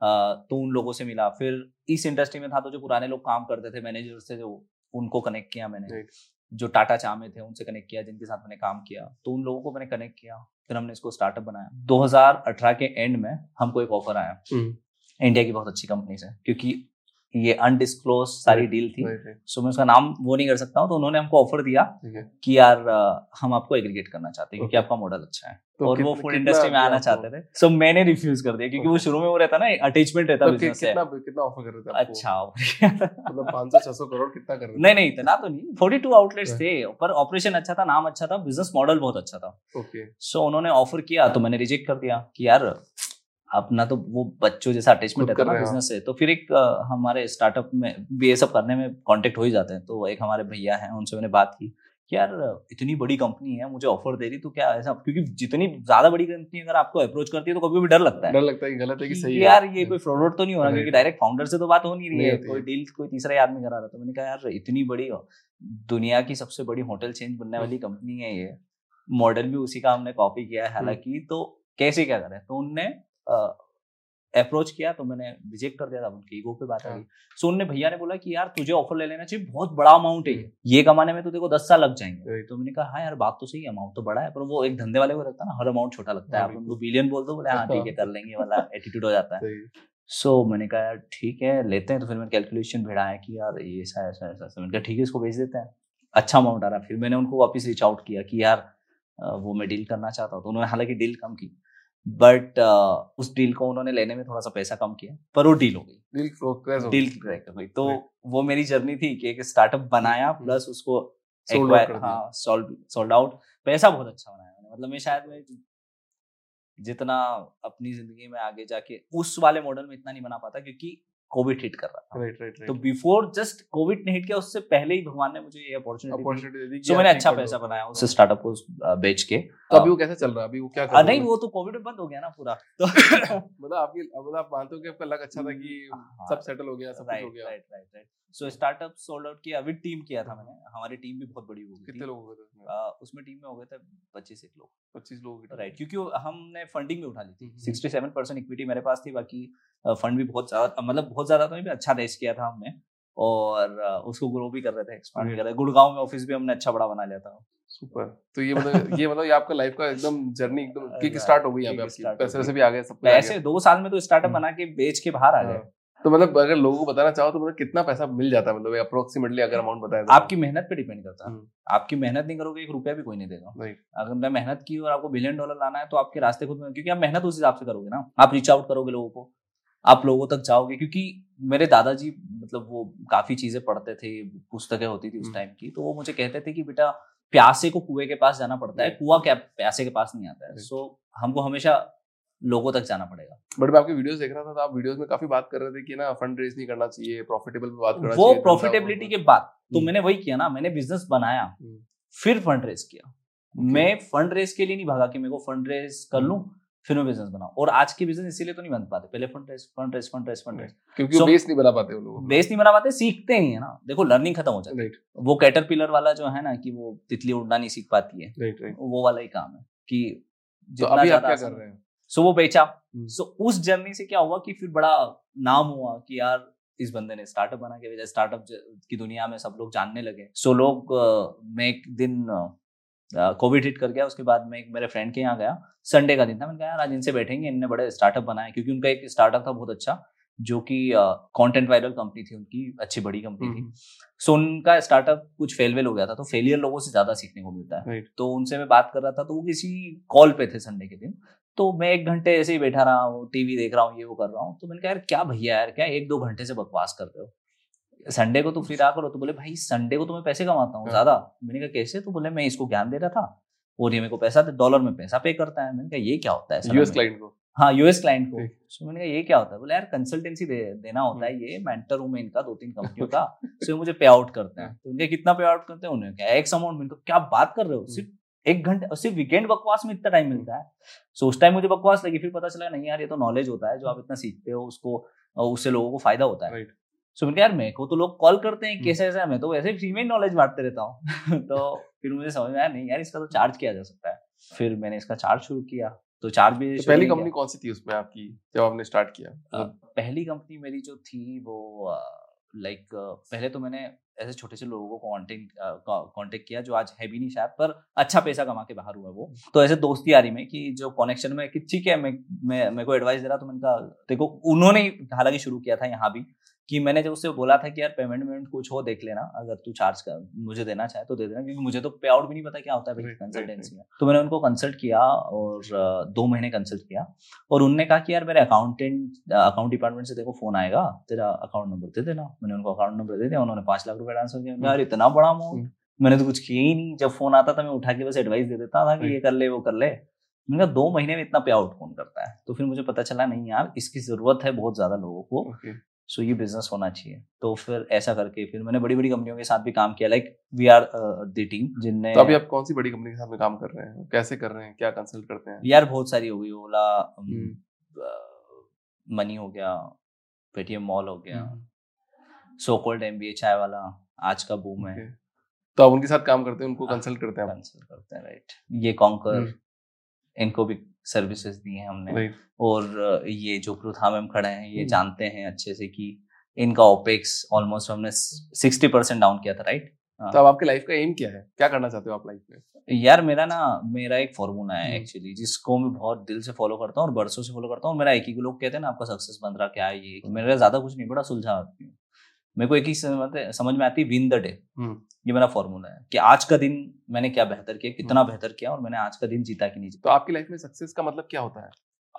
तो उन लोगों से मिला। फिर इस इंडस्ट्री में था तो जो पुराने लोग काम करते थे मैनेजर से जो उनको कनेक्ट किया मैंने। जो। टाटा चा में थे उनसे कनेक्ट किया जिनके साथ मैंने काम किया। तो उन लोगों को मैंने कनेक्ट किया फिर हमने इसको स्टार्टअप बनाया। 2018 के एंड में हमको एक ऑफ़र आया। इंडिया की बहुत अच्छी कंपनी से क्योंकि ये अनडिस्क्लोज सारी डील थी। सो मैं उसका नाम वो नहीं कर सकता हूँ तो उन्होंने हमको ऑफ़र दिया कि यार हम आपको एग्रीगेट करना चाहते हैं क्योंकि आपका मॉडल अच्छा है। तो और वो फ़ूड इंडस्ट्री में आना चाहते थे। सो मैंने रिफ्यूज कर दिया क्योंकि वो शुरू में वो रहता ना अटैचमेंट रहता तो बिज़नेस से। कितना कितना ऑफ़र कर रहे थे अच्छा मतलब 500 600 करोड़ कितना कर रहे नहीं नहीं इतना तो नहीं। 42 आउटलेट्स थे पर ऑपरेशन अच्छा था नाम अच्छा था बिज़नेस मॉडल बहुत अच्छा था। ओके सो उन्होंने ऑफ़र किया तो मैंने रिजेक्ट कर दिया कि यार अपना तो वो बच्चों जैसा अटैचमेंट रहता ना बिज़नेस से तो फिर एक हमारे स्टार्टअप में भी ये सब करने में कांटेक्ट हो ही जाते हैं। तो एक हमारे भैया हैं उनसे मैंने बात की यार इतनी बड़ी कंपनी है मुझे ऑफ़र दे रही तो क्या ऐसा क्योंकि जितनी ज़्यादा बड़ी कंपनी अगर आपको अप्रोच करती है तो कभी भी डर लगता है डर लगता है कि गलत है कि सही है। यार ये कोई फ्रॉड तो नहीं हो रहा. क्योंकि डायरेक्ट फाउंडर से तो बात हो नहीं रही है कोई डील कोई तीसरा ही आदमी करा रहा तो मैंने कहा यार इतनी बड़ी दुनिया की सबसे बड़ी होटल चेंज बनने वाली कंपनी है ये। मॉडल भी उसी का हमने कॉपी किया है हालाँकि तो कैसे क्या करें? तो उनने अप्रोच किया तो मैंने रिजेक्ट कर दिया था उनके ईगो पे बात आ हाँ। गई। सो उनने भैया ने बोला कि यार तुझे ऑफ़र ले लेना चाहिए बहुत बड़ा अमाउंट है ये। ये कमाने में तो देखो दस साल लग जाएँगे। तो मैंने कहा हाँ यार बात तो सही है अमाउंट तो बड़ा है पर वो एक धंधे वाले को रहता है ना हर अमाउंट छोटा लगता है। हाँ, आप उनको बिलियन बोल दो बोले हाँ ठीक है कर लेंगे वाला (laughs) एटीट्यूड हो जाता है। सो मैंने कहा यार ठीक है लेते हैं। तो फिर मैंने कैलकुलेशन भिड़ाया कि यार ये ऐसा ऐसा ऐसा मैंने कहा ठीक है इसको भेज देते हैं। अच्छा अमाउंट आ रहा है। फिर मैंने उनको वापस रीच आउट किया कि यार वो मैं डील करना चाहता हूँ। तो उन्होंने हालाँकि डील कम की। बट uh, उस डील को उन्होंने लेने में थोड़ा सा पैसा कम किया पर वो डील हो गई। डील हो डील क्रैक हो गई। तो वो मेरी जर्नी थी कि एक स्टार्टअप बनाया प्लस उसको दिया। हाँ सोल्ड सोल्ड आउट पैसा बहुत अच्छा बनाया मतलब मैं शायद मैं जितना अपनी ज़िंदगी में आगे जाके उस वाले मॉडल में इतना नहीं बना पाता क्योंकि कोविड हिट कर रहा था। राइट राइट तो बिफोर जस्ट कोविड ने हिट किया उससे पहले ही भगवान ने मुझे ये अपॉर्चुनिटी दी। मैंने अच्छा पैसा बनाया उस स्टार्टअप को बेच के। तो अभी वो कैसे चल रहा है? अभी वो क्या कर नहीं वो तो कोविड में बंद हो गया ना पूरा। (laughs) तो मतलब आपकी मतलब आप मानते हो कि आपका लक अच्छा था कि हाँ, सब सेटल हो गया सब कुछ हो गया? Right right right so startup sold out किया विद टीम किया था मैंने। हमारी टीम भी बहुत बड़ी हो गई कितने लोग हो गए थे? उसमें उसमें टीम में हो गए थे पच्चीस एक लोग। पच्चीस लोग राइट क्योंकि हमने फंडिंग भी उठा ली थी। सिक्सटी सेवन परसेंट इक्विटी मेरे पास थी बाकी फंड भी बहुत ज़्यादा मतलब बहुत ज़्यादा तो नहीं अच्छा रेस किया था हमने। और उसको ग्रो भी कर रहे थे एक्सपांड कर रहे थे। गुड़गांव में ऑफ़िस भी हमने अच्छा बड़ा बना लिया था। सुपर तो ये मतलब ये मतलब ये आपका लाइफ का एकदम जर्नी एकदम (laughs) किक स्टार्ट हो गई यहाँ पे आपकी। पैसे। वैसे भी आ गए सब ऐसे दो साल में तो स्टार्टअप हम्म। बना के बेच के बाहर आ गए। हाँ। तो मतलब अगर लोगों को बताना चाहो तो मतलब कितना पैसा मिल जाता है? मतलब अप्रोक्सीमेटली अगर अमाउंट बताए तो। आपकी मेहनत पे डिपेंड करता है। हम्म। आपकी मेहनत नहीं करोगे एक रुपया भी कोई नहीं देगा। अगर मैं मेहनत की और आपको बिलियन डॉलर लाना है तो आपके रास्ते खुद क्योंकि आप मेहनत उस हिसाब से करोगे ना। आप रीच आउट करोगे लोगों को। आप लोगों तक जाओगे क्योंकि मेरे दादाजी मतलब वो काफ़ी चीज़ें पढ़ते थे पुस्तकें होती थी उस हम्म। टाइम की। तो वो मुझे कहते थे कि बेटा प्यासे को कुएँ के पास जाना पड़ता है। कुआ क्या प्यासे के पास नहीं आता है. सो हमको हमेशा लोगों तक जाना पड़ेगा। बट मैं आपकी वीडियोस देख रहा था तो आप वीडियोस में काफ़ी बात कर रहे थे कि ना फंड रेज नहीं करना चाहिए प्रॉफिटेबल पे बात करना वो चाहिए प्रॉफिटेबिलिटी के बाद तो हम्म। मैंने वही किया ना मैंने बिज़नेस बनाया हम्म। फिर फंड रेज किया मैं फंड रेज के लिए नहीं भागा कि मेरे को फंड रेज कर लूँ फिर मैं बिज़नेस बनाऊँ। और आज के बिज़नेस इसीलिए तो नहीं बन पाते। पहले fund raise fund raise fund raise fund raise क्योंकि So- बेस नहीं बना पाते वो लोग बेस नहीं बना पाते सीखते ही है ना। देखो लर्निंग खत्म हो जाती है। वो कैटरपिलर वाला जो है ना कि वो तितली उड़ना नहीं सीख पाती है वो वाला ही काम है कि तो अभी आप क्या कर रहे हैं? सो वो बेचा। सो उस जर्नी से क्या हुआ कि फिर बड़ा नाम हुआ कि यार इस बंदे ने स्टार्टअप बना के भेजा। स्टार्टअप की दुनिया में सब लोग जानने लगे। सो लोग मैं एक दिन कोविड हिट कर गया। उसके बाद मैं एक मेरे फ्रेंड के यहाँ गया। संडे का दिन था। मैंने कहा यार आज इनसे बैठेंगे। इनने बड़े स्टार्टअप बनाए। क्योंकि उनका एक स्टार्टअप था बहुत अच्छा। जो कि कंटेंट वायरल कंपनी थी उनकी अच्छी बड़ी कंपनी थी। हम्म, सो उनका स्टार्टअप कुछ फेल वेल हो गया था तो फेलियर लोगों से ज़्यादा सीखने को मिलता है। Right. तो उनसे मैं बात कर रहा था तो वो किसी कॉल पे थे संडे के दिन। तो मैं एक घंटे ऐसे ही बैठा रहा हूँ टीवी देख रहा हूँ ये वो कर रहा हूँ तो मैंने कहा यार क्या भैया यार क्या एक दो घंटे से बकवास कर रहे हो? संडे को तो फ्री रहा करो तो बोले भाई संडे को तो मैं पैसे कमाता हूँ हाँ। ज़्यादा। मैंने कहा कैसे? तो बोले मैं इसको ज्ञान दे रहा था और ये मेरे को पैसा डॉलर में पैसा पे करता है। मैंने कहा ये क्या होता है यूएस क्लाइंट को। हाँ यूएस क्लाइंट को। तो मैंने कहा ये क्या होता है? बोले यार कंसल्टेंसी दे, देना होता है ये मेंटर हूँ मैं इनका दो तीन कंपनियों का सो ये मुझे पे आउट करते हैं। (laughs) तो उनके कितना पे आउट करते हैं? उन्हें क्या एक्स अमाउंट में तो क्या बात कर रहे हो? सिर्फ़ एक घंटे सिर्फ़ वीकेंड बकवास में इतना टाइम मिलता है? सो उस टाइम मुझे बकवास लगी फिर पता चला नहीं यार ये तो नॉलेज होता है जो आप इतना सीखते हो उसको उससे लोगों को फ़ायदा होता है। सो मैंने कहा यार मेरे को तो लोग कॉल करते हैं कैसे ऐसा मैं तो वैसे फ्री में नॉलेज बांटते रहता हूँ। (laughs) तो फिर मुझे समझ में आया नहीं यार इसका तो चार्ज किया जा सकता है। फिर मैंने इसका चार्ज शुरू किया। तो चार्ज भी तो पहली कंपनी कौन सी थी उसमें आपकी जब आपने स्टार्ट किया किया। पहली कंपनी मेरी जो थी वो लाइक पहले तो मैंने ऐसे छोटे से लोगों को कांटेक्ट कांटेक्ट किया जो आज है भी नहीं शायद पर अच्छा पैसा कमा के बाहर हुआ वो तो ऐसे दोस्ती आ रही में कि जो कनेक्शन में कि ठीक है मैं मैं मेरे को एडवाइस दे रहा तो मैंने कहा देखो उन्होंने हालाँकि शुरू किया था यहाँ भी कि मैंने जब उससे बोला था कि यार पेमेंट वेमेंट कुछ हो देख लेना अगर तू चार्ज कर मुझे देना चाहे तो दे देना क्योंकि मुझे तो पे आउट भी नहीं पता क्या होता है कंसल्टेंसी में। तो मैंने उनको कंसल्ट किया और दो महीने कंसल्ट किया और उनने कहा कि यार मेरे अकाउंटेंट अकाउंट डिपार्टमेंट से देखो फ़ोन आएगा तेरा अकाउंट नंबर दे देना। मैंने उनको अकाउंट नंबर दे दिया उन्होंने पाँच लाख रुपए ट्रांसफ़र किया। यार इतना बड़ा अमाउंट हम्म। मैंने तो कुछ किया ही नहीं। जब फ़ोन आता था मैं उठा के बस एडवाइस दे देता था कि ये कर ले वो कर ले। मैंने दो महीने में इतना पे आउट कौन करता है? तो फिर मुझे पता चला नहीं यार इसकी ज़रूरत है बहुत ज़्यादा लोगों को। सो ये बिज़नेस होना चाहिए। तो फिर ऐसा करके फिर मैंने बड़ी बड़ी कंपनियों के साथ भी काम किया like we are the team जिनने तो अभी आप कौन सी बड़ी कंपनी के साथ में काम कर रहे हैं? कैसे कर रहे हैं? क्या कंसल्ट करते हैं? यार बहुत सारी हो गई ओला हम्म। मनी हो गया पेटीएम मॉल हो गया हम्म, so called M B Chai Wala आज का बूम है। तो आप उनके साथ काम करते हैं उनको कंसल्ट करते हैं कंसल्ट करते हैं राइट ये कॉन्कर हम्म। इनको भी सर्विसेज़ दी हैं हमने। और ये जो प्रोथा में हम खड़े हैं ये हम्म। जानते हैं अच्छे से कि इनका ओपेक्स ऑलमोस्ट हमने सिक्सटी परसेंट डाउन किया था राइट? तो अब आपके लाइफ का एम क्या है? क्या करना चाहते हो आप लाइफ में? यार मेरा ना मेरा एक फॉर्मूला है हम्म। एक्चुअली जिसको मैं बहुत दिल से फॉलो करता हूँ और बरसों से फॉलो करता हूँ मेरा एक ही लोग कहते हैं ना आपका सक्सेस बन रहा क्या है ये? मेरा ज़्यादा कुछ नहीं बड़ा सुलझा आती हूँ। मेरे को एक ही समझ समझ में आती है विन द डे। ये मेरा फॉर्मूला है कि आज का दिन मैंने क्या बेहतर किया कितना बेहतर किया और मैंने आज का दिन जीता कि नहीं जीता। तो आपकी लाइफ में सक्सेस का मतलब क्या होता है?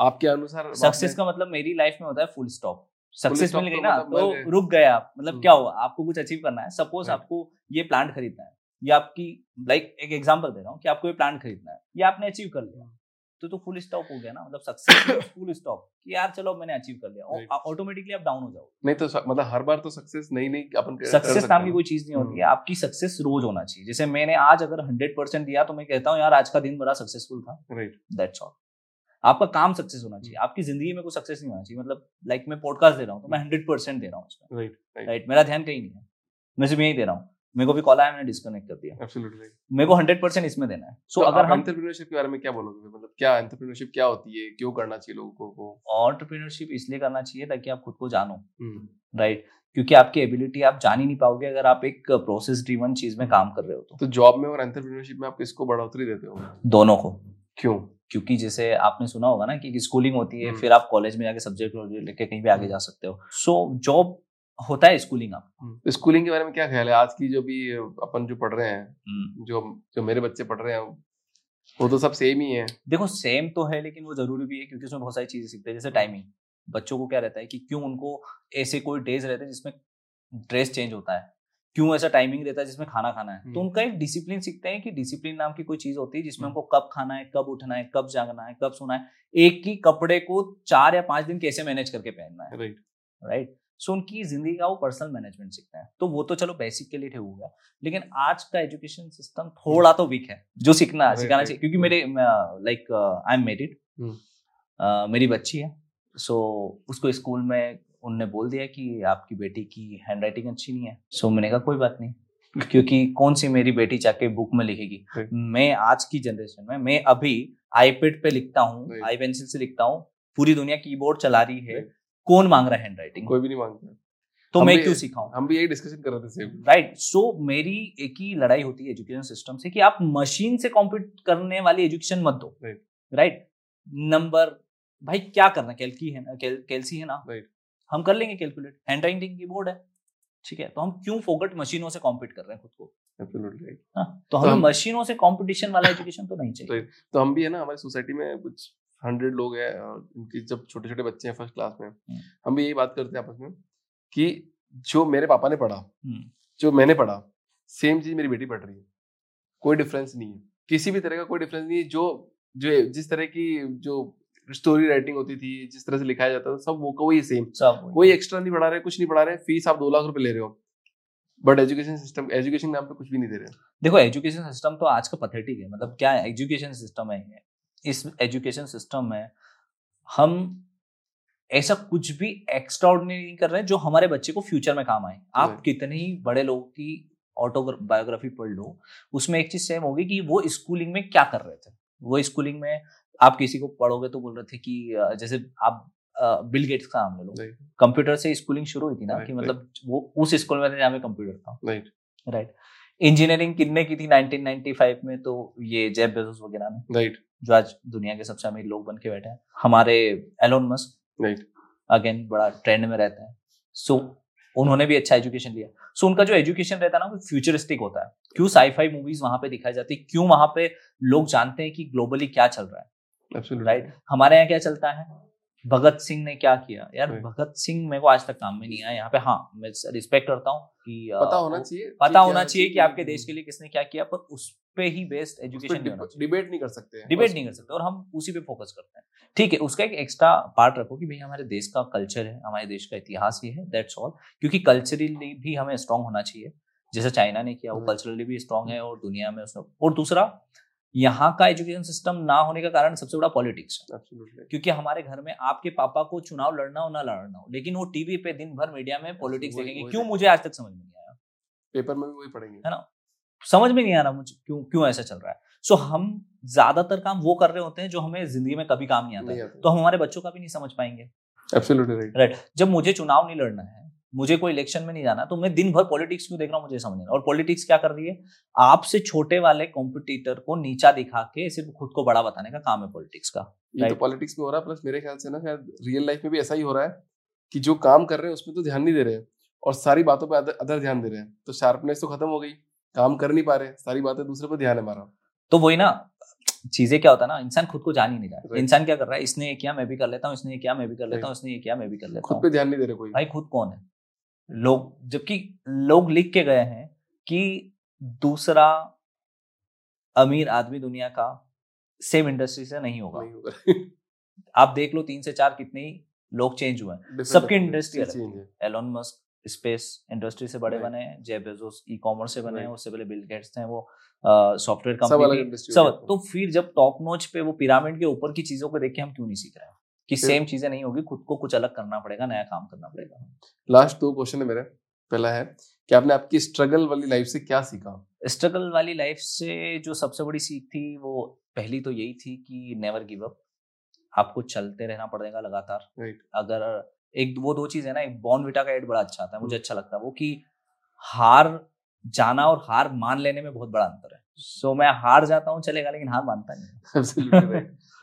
आपके अनुसार सक्सेस का मतलब मेरी लाइफ में होता है फुल स्टॉप सक्सेस मिल गई ना मतलब। तो रुक गए आप। मतलब हम्म। क्या हुआ? आपको कुछ अचीव करना है। सपोज़ आपको ये प्लांट खरीदना है। या आपकी लाइक एक एग्जांपल दे रहा हूँ कि आपको ये प्लांट खरीदना है। ये आपने अचीव कर लिया। तो तो फुल स्टॉप हो गया ना मतलब सक्सेस फुल स्टॉप कि यार चलो मैंने अचीव कर लिया। ऑटोमेटिकली आप डाउन हो जाओ नहीं तो मतलब हर बार तो सक्सेस नहीं नहीं अपन सक्सेस नाम की कोई चीज़ नहीं होती है। हम्म। आपकी सक्सेस रोज होना चाहिए। जैसे मैंने आज अगर हंड्रेड परसेंट दिया तो मैं कहता हूँ यार आज का दिन बड़ा सक्सेसफुल था। राइट दैट्स ऑल आपका काम सक्सेस होना चाहिए। आपकी ज़िंदगी में कोई सक्सेस नहीं होना चाहिए। मतलब लाइक मैं पॉडकास्ट दे रहा हूँ तो मैं हंड्रेड परसेंट दे रहा हूँ राइट मेरा ध्यान कहीं नहीं है। मैं सिर्फ़ यही दे रहा हूँ। मेरे को भी कॉल आया मैंने डिस्कनेक्ट कर दिया। एब्सोल्युटली मेरे को हंड्रेड परसेंट इसमें देना है। सो तो अगर हम एंटरप्रेन्योरशिप के बारे में क्या बोलोगे? मतलब क्या एंटरप्रेन्योरशिप क्या होती है? क्यों करना चाहिए लोगों को? ऑन्टरप्रीनरशिप इसलिए करना चाहिए ताकि आप खुद को जानो। हम्म, राइट क्योंकि आपकी एबिलिटी आप जान ही नहीं पाओगे अगर आप एक प्रोसेस ड्रिवन चीज़ में काम कर रहे हो तो। तो जॉब में और एंटरप्रेन्योरशिप में आप किसको बढ़ोतरी देते हो? दोनों को। क्यों? क्योंकि जैसे आपने सुना होगा ना कि स्कूलिंग होती है हम्म। फिर आप कॉलेज में जाके सब्जेक्ट लेके कहीं भी आगे जा सकते हो। सो so, जॉब होता है स्कूलिंग आप स्कूलिंग के बारे में क्या ख्याल है? आज की जो भी अपन जो पढ़ रहे हैं हम्म। जो जो मेरे बच्चे पढ़ रहे हैं वो तो सब सेम ही है। देखो सेम तो है लेकिन वो ज़रूरी भी है क्योंकि उसमें बहुत सारी चीज़ें सीखते हैं जैसे टाइमिंग बच्चों को क्या रहता है कि क्यों उनको ऐसे कोई डेज़ रहते हैं जिसमें ड्रेस चेंज होता है? क्यों ऐसा टाइमिंग रहता है जिसमें खाना खाना है? तो हम्म। उनका एक डिसिप्लिन सीखते हैं कि डिसिप्लिन नाम की कोई चीज़ होती है जिसमें हम्म। हमको कब खाना है कब उठना है कब जागना है कब सोना है। एक ही कपड़े को चार या पाँच दिन कैसे मैनेज करके पहनना है? राइट राइट सो उनकी ज़िंदगी का वो पर्सनल मैनेजमेंट सीखते हैं। तो वो तो चलो बेसिक के लिए ठीक हो गया। लेकिन आज का एजुकेशन सिस्टम थोड़ा तो वीक है जो सीखना सिखाना चाहिए। क्योंकि मेरे लाइक आई एम मैरिड। मेरी बच्ची है। सो उसको स्कूल में उनने बोल दिया कि आपकी बेटी की हैंड राइटिंग अच्छी नहीं है। सो मैंने कहा कोई बात नहीं। क्योंकि कौन सी मेरी बेटी जाके बुक में लिखेगी? मैं आज की जनरेशन में मैं अभी आईपेड पे लिखता हूँ आई पेंसिल से लिखता हूँ पूरी दुनिया कीबोर्ड चला रही है. कौन मांग रहा है हैंड राइटिंग कोई भी नहीं माँगता। तो मैं क्यों सिखाऊं? हम भी यही डिस्कशन कर रहे थे सेम राइट सो मेरी एक ही लड़ाई होती है एजुकेशन सिस्टम से कि आप मशीन से कॉम्पीट करने वाली एजुकेशन मत दो। राइट नंबर भाई क्या करना कैलकी है ना कैल, कैलसी है ना। Right. हम कर लेंगे कैलकुलेट हैंड राइटिंग कीबोर्ड है ठीक है तो हम क्यों फोकट मशीनों से कॉम्पीट कर रहे हैं खुद को? एब्सोल्युटली राइट हाँ, तो तो हमें हम- मशीनों से कंपटीशन वाला एजुकेशन तो नहीं चाहिए। Right. (laughs) तो हम भी है ना हमारी सोसाइटी में कुछ हंड्रेड लोग हैं और उनकी जब छोटे छोटे बच्चे हैं फ़र्स्ट क्लास में हम्म। हम भी यही बात करते हैं आपस में कि जो मेरे पापा ने पढ़ा हम्म, जो मैंने पढ़ा सेम चीज़ मेरी बेटी पढ़ रही है। कोई डिफरेंस नहीं है। किसी भी तरह का कोई डिफरेंस नहीं है। जो जो जिस तरह की जो स्टोरी राइटिंग होती थी जिस तरह से लिखाया जाता था सब वो का वही सेम कोई एक्स्ट्रा नहीं पढ़ा रहे कुछ नहीं पढ़ा रहे फ़ीस आप दो लाख रुपए ले रहे हो। बट एजुकेशन सिस्टम एजुकेशन नाम पे कुछ भी नहीं दे रहे। देखो एजुकेशन सिस्टम तो आज का पथेटिक है। मतलब क्या एजुकेशन सिस्टम है इस एजुकेशन सिस्टम में हम ऐसा कुछ भी एक्स्ट्रा नहीं कर रहे हैं जो हमारे बच्चे को फ्यूचर में काम आए। आप कितने ही बड़े लोगों की ऑटोबायोग्राफी पढ़ लो उसमें एक चीज़ सेम होगी कि वो स्कूलिंग में क्या कर रहे थे। वो स्कूलिंग में आप किसी को पढ़ोगे तो बोल रहे थे कि जैसे आप बिल गेट्स का नाम ले लो। कंप्यूटर से स्कूलिंग शुरू हुई थी ना कि मतलब वो उस स्कूल में जहाँ पे कंप्यूटर था। राइट राइट इंजीनियरिंग कितने की थी 1995 में? तो ये जेब बेजोस वगैरह ने राइट जो आज दुनिया के सबसे अमीर लोग बन के बैठे हैं। हमारे एलोन मस्क राइट अगेन बड़ा ट्रेंड में रहते हैं। सो so, उन्होंने भी अच्छा एजुकेशन लिया। सो so, उनका जो एजुकेशन रहता है ना वो फ्यूचरिस्टिक होता है। क्यों साईफाई मूवीज़ वहाँ पे दिखाई जाती? है क्यों वहाँ पे लोग जानते हैं कि ग्लोबली क्या चल रहा है? Right right? हमारे यहाँ क्या चलता है? भगत सिंह ने क्या किया? यार भगत सिंह मेरे को आज तक काम में नहीं आया यहाँ पे। हाँ मैं रिस्पेक्ट करता हूँ कि पता होना चाहिए पता होना चाहिए कि आपके देश के लिए किसने क्या किया पर उस पे ही बेस्ड एजुकेशन डिबेट नहीं कर सकते डिबेट नहीं कर सकते और हम उसी पे फोकस करते हैं। ठीक है उसका एक एक्स्ट्रा पार्ट रखो कि भाई हमारे देश का कल्चर है हमारे देश का इतिहास ही है दैट्स ऑल क्योंकि कल्चरली भी हमें स्ट्रांग होना चाहिए। जैसे चाइना ने किया वो कल्चरली भी स्ट्रांग है और दुनिया में उसमें और दूसरा यहाँ का एजुकेशन सिस्टम ना होने का कारण सबसे बड़ा पॉलिटिक्स है। क्योंकि हमारे घर में आपके पापा को चुनाव लड़ना हो ना लड़ना हो लेकिन वो टीवी पे दिन भर मीडिया में पॉलिटिक्स देखेंगे। क्यों मुझे आज तक समझ में नहीं आया? पेपर में भी वही पढ़ेंगे। है ना? समझ में नहीं आ रहा मुझे क्यों क्यों ऐसा चल रहा है? सो so, हम ज़्यादातर काम वो कर रहे होते हैं जो हमें ज़िंदगी में कभी काम नहीं आता नहीं तो हम हमारे बच्चों का भी नहीं समझ पाएँगे। Right right. जब मुझे चुनाव नहीं लड़ना है मुझे कोई इलेक्शन में नहीं जाना तो मैं दिन भर पॉलिटिक्स क्यों देख रहा हूँ मुझे समझ नहीं और पॉलिटिक्स क्या कर रही है? आपसे छोटे वाले कॉम्पिटिटर को नीचा दिखा के सिर्फ़ खुद को बड़ा बताने का काम है पॉलिटिक्स का। ये तो पॉलिटिक्स में हो रहा है प्लस मेरे ख्याल से ना शायद रियल लाइफ में भी ऐसा ही हो रहा है कि जो काम कर रहे हैं उसमें तो ध्यान नहीं दे रहे हैं और सारी बातों पर अदर ध्यान दे रहे हैं। तो शार्पनेस तो खत्म हो गई काम कर नहीं पा रहे सारी बातें दूसरे पर ध्यान है हमारा। तो वही ना चीज़ें क्या होता है ना इंसान खुद को जान ही नहीं रहा इंसान क्या कर रहा है? इसने ये किया मैं भी कर लेता हूँ इसने ये किया मैं भी कर लेता हूँ इसने ये किया मैं भी कर लेता हूँ। खुद पे ध्यान नहीं दे रहे कोई। भाई खुद कौन है? लोग जबकि लोग लिख के गए हैं कि दूसरा अमीर आदमी दुनिया का सेम इंडस्ट्री से नहीं होगा, नहीं होगा। (laughs) आप देख लो तीन से चार कितने ही लोग चेंज हुए हैं। सबकी इंडस्ट्री अलग। एलोन मस्क स्पेस इंडस्ट्री से बड़े बने हैं जे बेजोस ई कॉमर्स से बने हैं उससे पहले बिल गेट्स थे वो सॉफ्टवेयर कंपनी सब तो फिर जब टॉप नोच पे वो पिरामिड के ऊपर की चीज़ों को देख के हम क्यों नहीं सीख रहे हैं? कि सेम चीज़ें नहीं होगी खुद को कुछ अलग करना पड़ेगा नया काम करना पड़ेगा। लास्ट दो क्वेश्चन है मेरे पहला है कि आपने आपकी स्ट्रगल वाली लाइफ से क्या सीखा? स्ट्रगल वाली लाइफ से जो सबसे बड़ी सीख थी वो पहली तो यही थी कि नेवर गिव अप आपको चलते रहना पड़ेगा लगातार। Right. अगर एक वो दो चीज़ है ना एक बॉन विटा का एड बड़ा अच्छा आता है मुझे अच्छा लगता है वो कि हार जाना और हार मान लेने में बहुत बड़ा अंतर है। सो so, मैं हार जाता हूँ चलेगा लेकिन हार मानता नहीं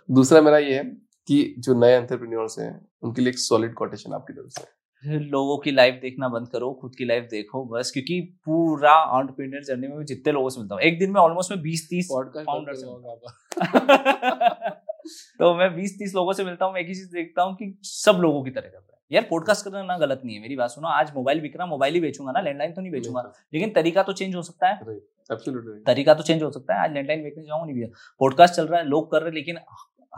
दूसरा मेरा ये है कि जो नए एंटरप्रेन्योर्स हैं उनके लिए एक सॉलिड कोटेशन आपकी तरफ़ से। लोगों की लाइफ देखना बंद करो खुद की लाइफ देखो बस क्योंकि पूरा एंटरप्रेन्योर जर्नी में जितने लोगों से मिलता हूँ एक दिन में ऑलमोस्ट मैं बीस तीस फाउंडर तो मैं बीस तीस लोगों से मिलता हूँ एक ही चीज़ देखता हूँ कि सब लोगों की तरह कर रहे हैं। यार पॉडकास्ट करना ना गलत नहीं है मेरी बात सुनो आज मोबाइल बिक रहा मोबाइल ही बेचूँगा ना लैंडलाइन तो नहीं बेचूँगा। लेकिन तरीका तो चेंज हो सकता है। तरीका तो चेंज हो सकता है आज लैंडलाइन बेचने जाऊँगा नहीं भैया। पॉडकास्ट चल रहा है लोग कर रहे हैं लेकिन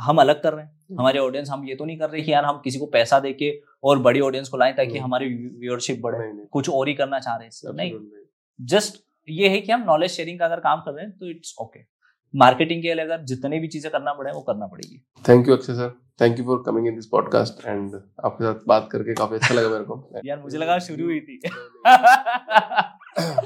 हम अलग कर रहे हैं। हम्म। हमारे ऑडियंस हम ये तो नहीं कर रहे कि यार हम किसी को पैसा दे के और बड़ी ऑडियंस को लाएँ ताकि हमारी व्यूअरशिप बढ़े। कुछ और ही करना चाह रहे हैं। नहीं। जस्ट ये है कि हम नॉलेज शेयरिंग का अगर काम कर रहे हैं तो इट्स ओके मार्केटिंग के लिए अगर जितने भी चीज़ें करना पड़े वो करना पड़ेगी। Thank you Akshay sir thank you for coming in this podcast and आपके साथ बात करके काफ़ी अच्छा लगा मेरे को। (laughs) यार मुझे लगा शुरू हुई थी। (laughs) (clears throat)